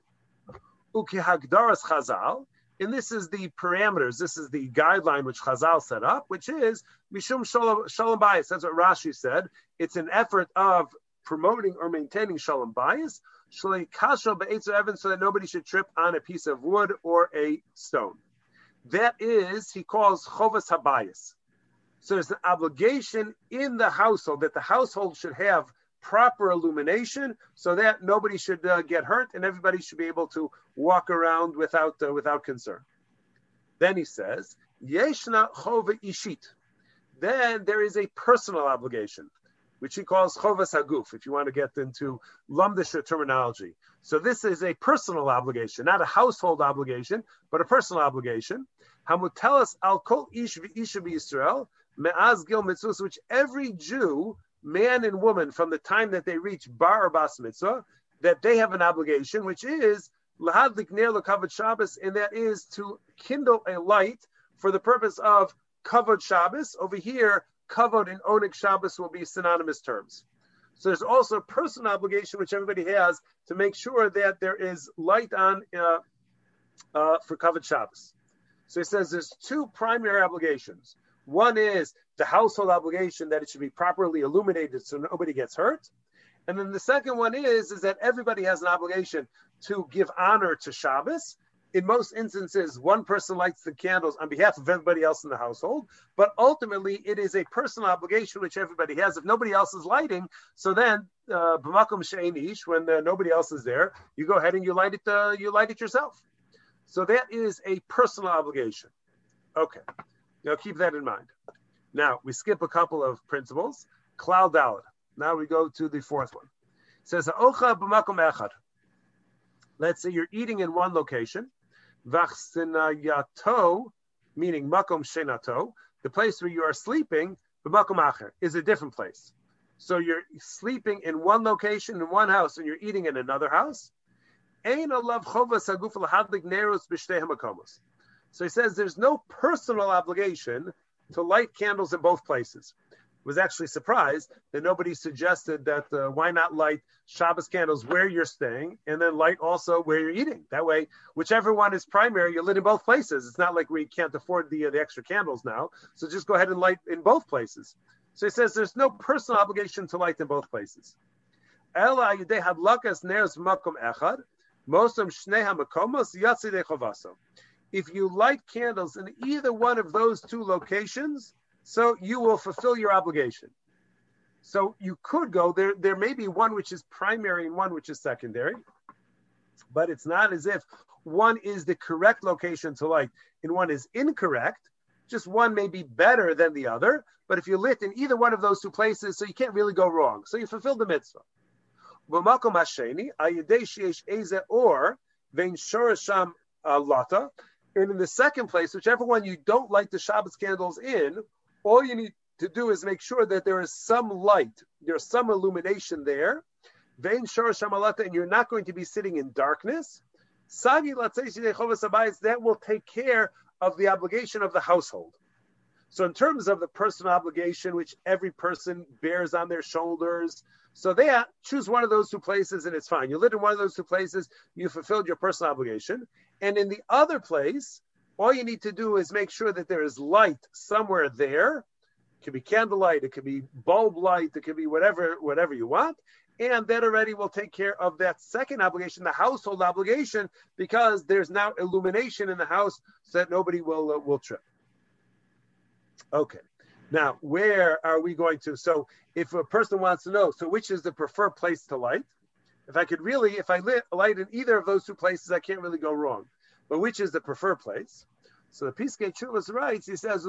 S1: Ukihagdaras Chazal, and this is the parameters, this is the guideline which Chazal set up, which is Mishum Shalom, shalom Bayis. That's what Rashi said. It's an effort of promoting or maintaining Shalom Bayis, so that nobody should trip on a piece of wood or a stone. That is, he calls chovas habayis. So there's an obligation in the household that the household should have proper illumination so that nobody should uh, get hurt and everybody should be able to walk around without uh, without concern. Then he says, Yeshna chova ishit. Then there is a personal obligation which he calls chovas haguf, if you want to get into lumdisha terminology. So this is a personal obligation, not a household obligation, but a personal obligation. Hamutelas al kol ish v'isha b'Yisrael me'az gil mitzvahs, which every Jew, man and woman, from the time that they reach bar bas mitzvah, that they have an obligation, which is lahadlik ner lekavod Shabbos, and that is to kindle a light for the purpose of kavod Shabbos. Over here, kavod and oneg Shabbos will be synonymous terms. So there's also a personal obligation which everybody has to make sure that there is light on uh, uh, for kavod Shabbos. So he says there's two primary obligations. One is the household obligation that it should be properly illuminated so nobody gets hurt. And then the second one is, is that everybody has an obligation to give honor to Shabbos in most instances, one person lights the candles on behalf of everybody else in the household, but ultimately it is a personal obligation which everybody has. If nobody else is lighting, so then uh, when uh, nobody else is there, you go ahead and you light it. Uh, you light it yourself. So that is a personal obligation. Okay, now keep that in mind. Now we skip a couple of principles. Cloud dalad. Now we go to the fourth one. It says. Let's say you're eating in one location Vachsinayato, meaning makom shenato, the place where you are sleeping, the makom acher, is a different place. So you're sleeping in one location in one house and you're eating in another house. So he says there's no personal obligation to light candles in both places was actually surprised that nobody suggested that uh, why not light Shabbos candles where you're staying and then light also where you're eating. That way, whichever one is primary, you lit in both places. It's not like we can't afford the uh, the extra candles now, so just go ahead and light in both places. So he says there's no personal obligation to light in both places. If you light candles in either one of those two locations, so you will fulfill your obligation. So you could go there. There may be one which is primary and one which is secondary, but it's not as if one is the correct location to light and one is incorrect. Just one may be better than the other, but if you lit in either one of those two places, so you can't really go wrong. So you fulfill the mitzvah. Or uh, and in the second place, whichever one you don't light the Shabbos candles in, all you need to do is make sure that there is some light, there's some illumination there. Vein shamalata, and you're not going to be sitting in darkness. Sagi that will take care of the obligation of the household. So, in terms of the personal obligation, which every person bears on their shoulders, so they choose one of those two places and it's fine. You live in one of those two places, you fulfilled your personal obligation. And in the other place, all you need to do is make sure that there is light somewhere there. It could be candlelight, it could be bulb light, it could be whatever, whatever you want. And that already will take care of that second obligation, the household obligation, because there's now illumination in the house so that nobody will uh, will trip. Okay. Now, where are we going to? So, if a person wants to know, so which is the preferred place to light? If I could really, if I lit, light in either of those two places, I can't really go wrong but which is the preferred place? So the Piskei Teshuvos writes, he says,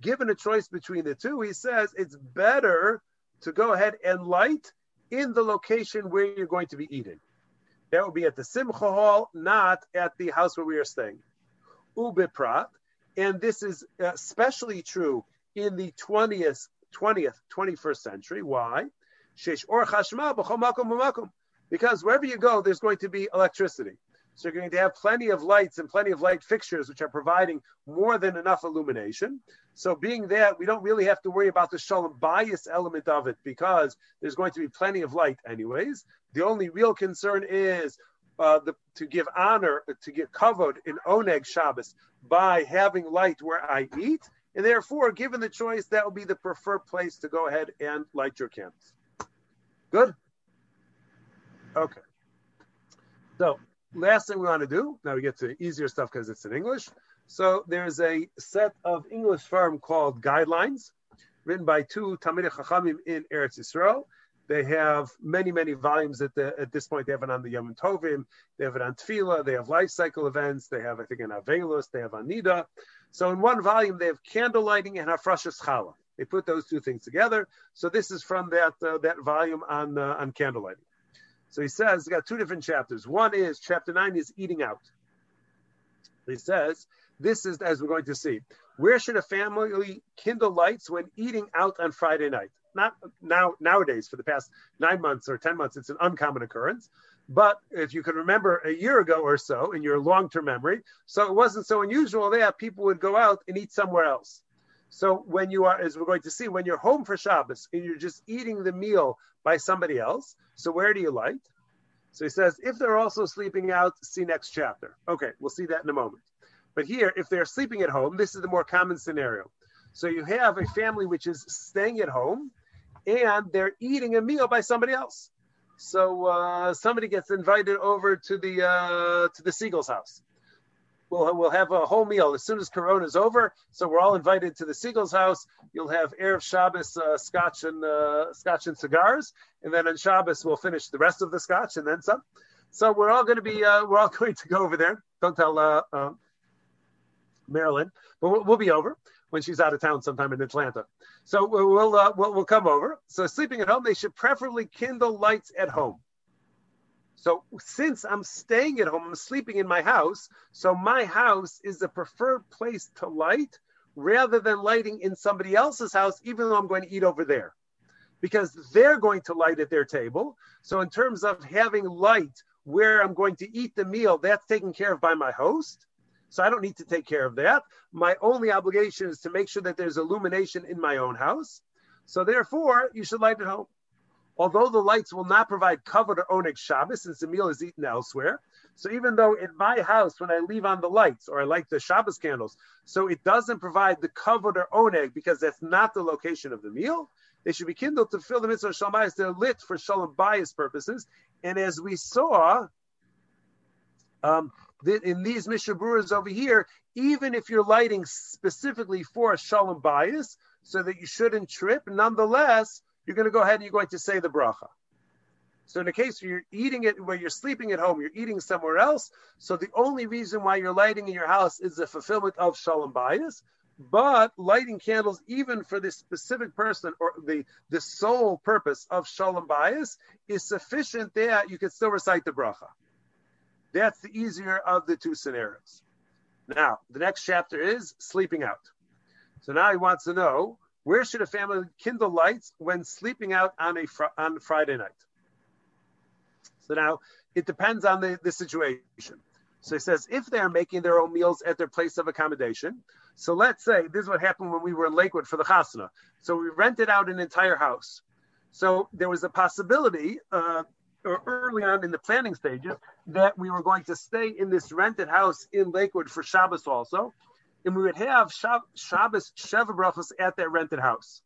S1: Given a choice between the two, he says it's better to go ahead and light in the location where you're going to be eating. That would be at the Simcha Hall, not at the house where we are staying. Ubiprat, and this is uh, especially true in the 20th 20th, 21st century. Why? Because wherever you go, there's going to be electricity. So you're going to have plenty of lights and plenty of light fixtures, which are providing more than enough illumination. So being that, we don't really have to worry about the shalom bayis element of it because there's going to be plenty of light anyways. The only real concern is uh, the, to give honor, to get covered in Oneg Shabbos by having light where I eat. And therefore, given the choice, that will be the preferred place to go ahead and light your candles. Good? Okay. So, last thing we want to do, now we get to easier stuff because it's in English. So, there's a set of English firm called Guidelines, written by two Talmidei Chachamim in Eretz Yisrael. They have many, many volumes at the at this point. They have it on the Yom Tovim, they have it on Tefillah, they have life cycle events, they have, I think, an Avelus, they have Anida. So in one volume, they have candle lighting and Hafrashas Challah. They put those two things together. So this is from that uh, that volume on uh, on candle lighting. So he says, he got two different chapters. One is chapter nine is eating out. He says, this is as we're going to see. Where should a family kindle lights when eating out on Friday night? Not now nowadays for the past nine months or ten months, it's an uncommon occurrence. But if you can remember a year ago or so in your long-term memory, so it wasn't so unusual that people would go out and eat somewhere else. So when you are, as we're going to see, when you're home for Shabbos and you're just eating the meal by somebody else, so where do you light? So he says, if they're also sleeping out, see next chapter. Okay, we'll see that in a moment. But here, if they're sleeping at home, this is the more common scenario. So you have a family which is staying at home and they're eating a meal by somebody else. So uh, somebody gets invited over to the uh, to the Siegel's house we'll we'll have a whole meal as soon as Corona is over. So we're all invited to the Siegel's house. You'll have erev Shabbos uh, scotch and uh, scotch and cigars, and then on Shabbos we'll finish the rest of the scotch and then some. So we're all going to be uh, we're all going to go over there. Don't tell uh, um, Marilyn, but we'll, we'll, be over when she's out of town sometime in Atlanta. So we'll uh, we'll, we'll come over. So sleeping at home, they should preferably kindle lights at home. So since I'm staying at home, I'm sleeping in my house. So my house is the preferred place to light rather than lighting in somebody else's house, even though I'm going to eat over there. Because they're going to light at their table. So in terms of having light where I'm going to eat the meal, that's taken care of by my host. So I don't need to take care of that. My only obligation is to make sure that there's illumination in my own house. So therefore, you should light at home although the lights will not provide cover to Oneg Shabbos since the meal is eaten elsewhere. So even though in my house, when I leave on the lights or I light the Shabbos candles, so it doesn't provide the cover to Oneg because that's not the location of the meal, they should be kindled to fill the mitzvah of Shalom. They're lit for Shalom Bayis purposes. And as we saw, um, in these Mishnah Beruras over here, even if you're lighting specifically for Shalom Bayis, so that you shouldn't trip, nonetheless, you're going to go ahead and you're going to say the bracha. So in the case where you're eating it, where you're sleeping at home, you're eating somewhere else. So the only reason why you're lighting in your house is the fulfillment of shalom bayis. But lighting candles, even for this specific person or the, the sole purpose of shalom bayis, is sufficient that you can still recite the bracha. That's the easier of the two scenarios. Now, the next chapter is sleeping out. So now he wants to know where should a family kindle lights when sleeping out on a fr- on Friday night? So now it depends on the, the situation. So he says if they are making their own meals at their place of accommodation. So let's say this is what happened when we were in Lakewood for the chasna. So we rented out an entire house. So there was a possibility, uh, early on in the planning stages, that we were going to stay in this rented house in Lakewood for Shabbos also and we would have Shab- Shabbos Sheva Brachos at that rented house.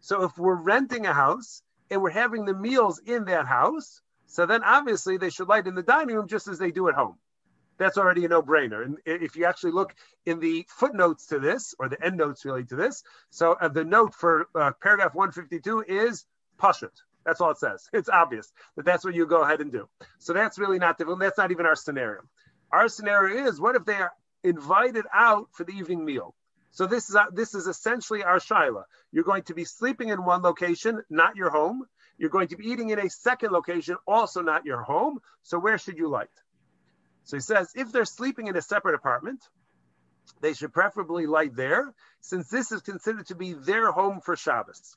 S1: So if we're renting a house and we're having the meals in that house, so then obviously they should light in the dining room just as they do at home. That's already a no-brainer. And if you actually look in the footnotes to this, or the end notes really to this, so uh, the note for uh, paragraph 152 is pashut. That's all it says. It's obvious that that's what you go ahead and do. So that's really not difficult. That's not even our scenario. Our scenario is what if they are invited out for the evening meal. So this is this is essentially our shaila. You're going to be sleeping in one location, not your home. You're going to be eating in a second location, also not your home. So where should you light? So he says if they're sleeping in a separate apartment, they should preferably light there, since this is considered to be their home for Shabbos.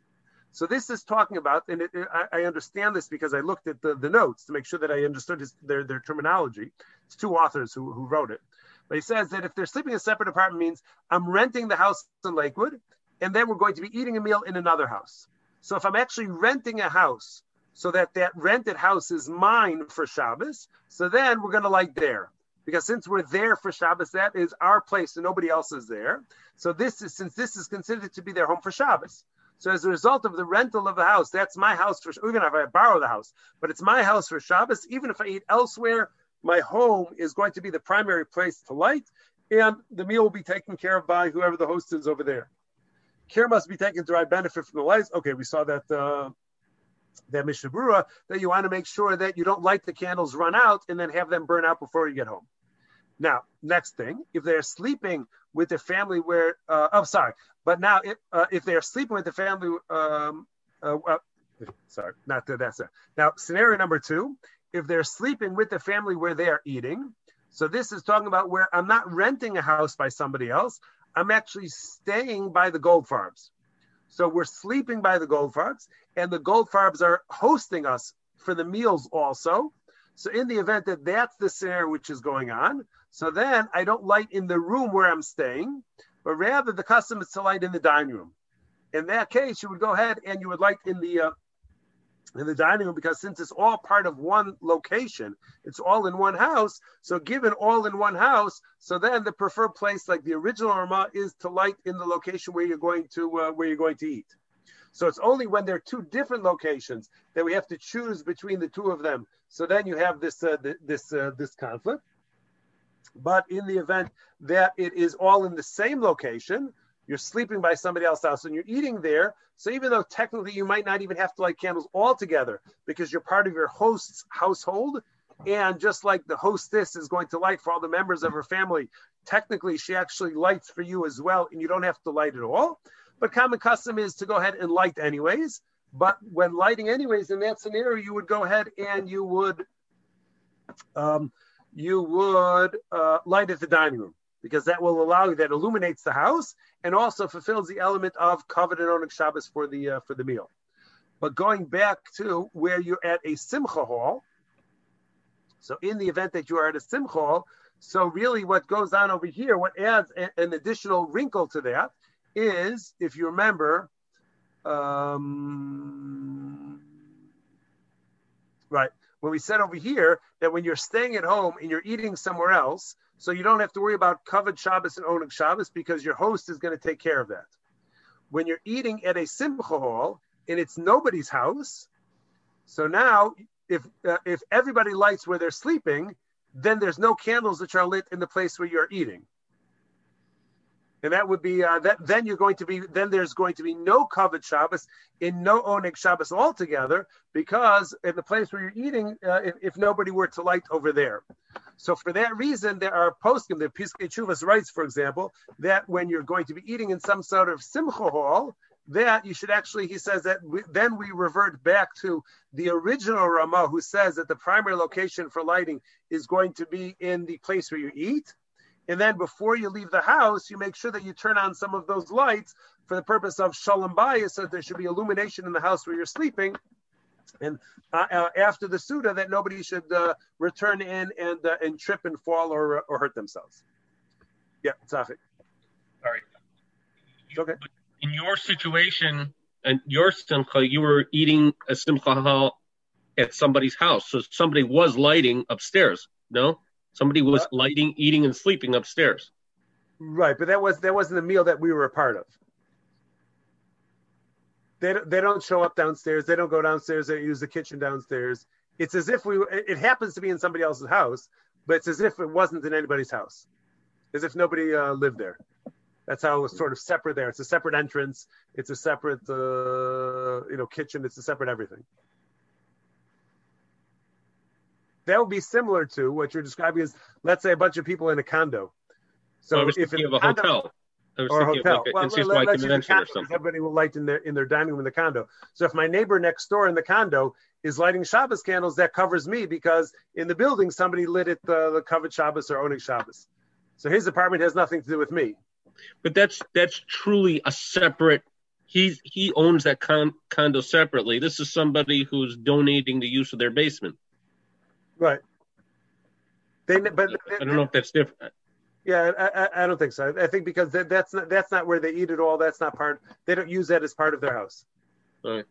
S1: So this is talking about, and it, it, I, I, understand this because I looked at the, the notes to make sure that I understood his, their, their terminology. It's two authors who, who wrote it. But he says that if they're sleeping in a separate apartment means I'm renting the house in Lakewood, and then we're going to be eating a meal in another house. So if I'm actually renting a house so that that rented house is mine for Shabbos, so then we're going to light there. Because since we're there for Shabbos, that is our place and nobody else is there. So this is since this is considered to be their home for Shabbos. So as a result of the rental of the house, that's my house for even if I borrow the house, but it's my house for Shabbos. Even if I eat elsewhere, my home is going to be the primary place to light, and the meal will be taken care of by whoever the host is over there. Care must be taken to derive benefit from the lights. Okay, we saw that uh, that Mishnah Berurah that you want to make sure that you don't light the candles, run out, and then have them burn out before you get home. Now, next thing, if they're sleeping with the family where, uh, oh, sorry, but now if, uh, if they're sleeping with the family, um, uh, sorry, not that, that's it. Now, scenario number two, if they're sleeping with the family where they are eating, so this is talking about where I'm not renting a house by somebody else, I'm actually staying by the gold farms. So we're sleeping by the gold farms, and the gold farms are hosting us for the meals also. So in the event that that's the scenario which is going on, so then I don't light in the room where I'm staying, but rather the custom is to light in the dining room. In that case, you would go ahead and you would light in the uh, in the dining room because since it's all part of one location, it's all in one house. So given all in one house, so then the preferred place, like the original Rama, is to light in the location where you're going to uh, where you're going to eat. So it's only when there are two different locations that we have to choose between the two of them. So then you have this uh, this uh, this conflict. But in the event that it is all in the same location, you're sleeping by somebody else's house and you're eating there. So even though technically you might not even have to light candles altogether because you're part of your host's household, and just like the hostess is going to light for all the members of her family, technically she actually lights for you as well, and you don't have to light at all. But common custom is to go ahead and light anyways. But when lighting anyways in that scenario, you would go ahead and you would um, you would uh, light at the dining room because that will allow you that illuminates the house and also fulfills the element of covenant on Shabbos for the uh, for the meal. But going back to where you're at a simcha hall, so in the event that you are at a simcha hall, so really what goes on over here, what adds a, an additional wrinkle to that is, if you remember, um, right, when we said over here that when you're staying at home and you're eating somewhere else, so you don't have to worry about kavod Shabbos and Oneg Shabbos because your host is going to take care of that. When you're eating at a Simcha hall and it's nobody's house, so now if uh, if everybody lights where they're sleeping, then there's no candles which are lit in the place where you're eating and that would be uh, that. Then you're going to be then there's going to be no kavod Shabbos in no Oneg Shabbos altogether because in the place where you're eating, uh, if, if, nobody were to light over there. So for that reason, there are poskim. The Piskei Teshuvos writes, for example, that when you're going to be eating in some sort of simcha hall, that you should actually, he says that we, then we revert back to the original Rama who says that the primary location for lighting is going to be in the place where you eat and then before you leave the house, you make sure that you turn on some of those lights for the purpose of shalom bayis, so there should be illumination in the house where you're sleeping. And uh, uh, after the Suda, that nobody should uh, return in and uh, and trip and fall or or hurt themselves. Yeah, Tzachik.
S2: Sorry. Okay. In your situation and your simcha, you were eating a simcha at somebody's house, so somebody was lighting upstairs. No. Somebody was lighting, eating, and sleeping upstairs.
S1: Right, but that was that wasn't a meal that we were a part of. They they don't show up downstairs. They don't go downstairs. They use the kitchen downstairs. It's as if we. It happens to be in somebody else's house, but it's as if it wasn't in anybody's house, as if nobody uh, lived there. That's how it was sort of separate there. It's a separate entrance. It's a separate, uh, you know, kitchen. It's a separate everything. That would be similar to what you're describing as, let's say, a bunch of people in a condo.
S2: So well, if it's a condo, hotel.
S1: or a hotel. Like well, let's use condo, Everybody will light in their in their dining room in the condo. So if my neighbor next door in the condo is lighting Shabbos candles, that covers me because in the building somebody lit it the, the kavod Shabbos or oneg Shabbos. So his apartment has nothing to do with me.
S2: But that's that's truly a separate. He's he owns that con, condo separately. This is somebody who's donating the use of their basement.
S1: Right. They, but
S2: I don't know if that's different.
S1: Yeah, I, I, I don't think so. I think because that, that's not that's not where they eat it all. That's not part. They don't use that as part of their house.
S2: Right.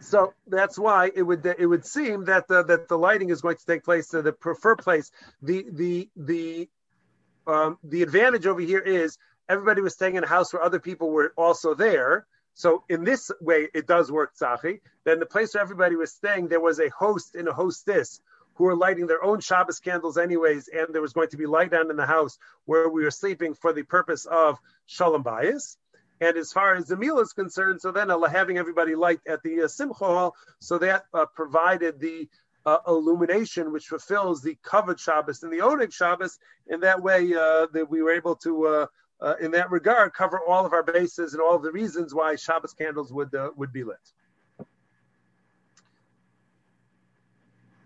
S1: So that's why it would it would seem that the that the lighting is going to take place to the preferred place. The the the um, the advantage over here is everybody was staying in a house where other people were also there. So in this way, it does work, Tzachi. Then the place where everybody was staying, there was a host and a hostess who were lighting their own Shabbos candles anyways, and there was going to be light down in the house where we were sleeping for the purpose of Shalom Bayis. And as far as the meal is concerned, so then having everybody light at the uh, Simcha Hall, so that uh, provided the uh, illumination which fulfills the kavod Shabbos and the Oneg Shabbos. In that way, uh, that we were able to, uh, uh, in that regard, cover all of our bases and all of the reasons why Shabbos candles would would be lit.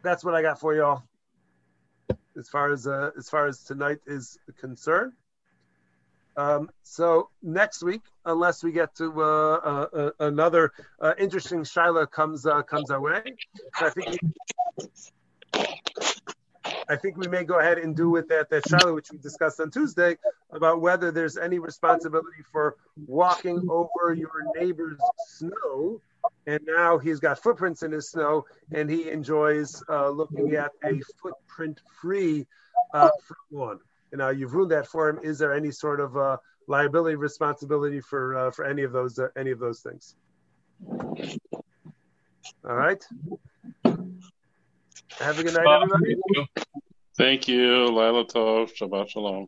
S1: That's what I got for y'all. As far as as far as tonight is concerned. Um, so next week, unless we get to uh, uh, uh another uh, interesting Shiloh comes uh, comes our way, so I think I think we may go ahead and do with that that Shiloh which we discussed on Tuesday about whether there's any responsibility for walking over your neighbor's snow, and now he's got footprints in his snow, and he enjoys uh, looking at a footprint-free front lawn you know you've ruined that for him. Is there any sort of uh, liability responsibility for uh, for any of those uh, any of those things? All right. Have a good night, everybody.
S4: Thank you. Laila Tov. Shabbat Shalom.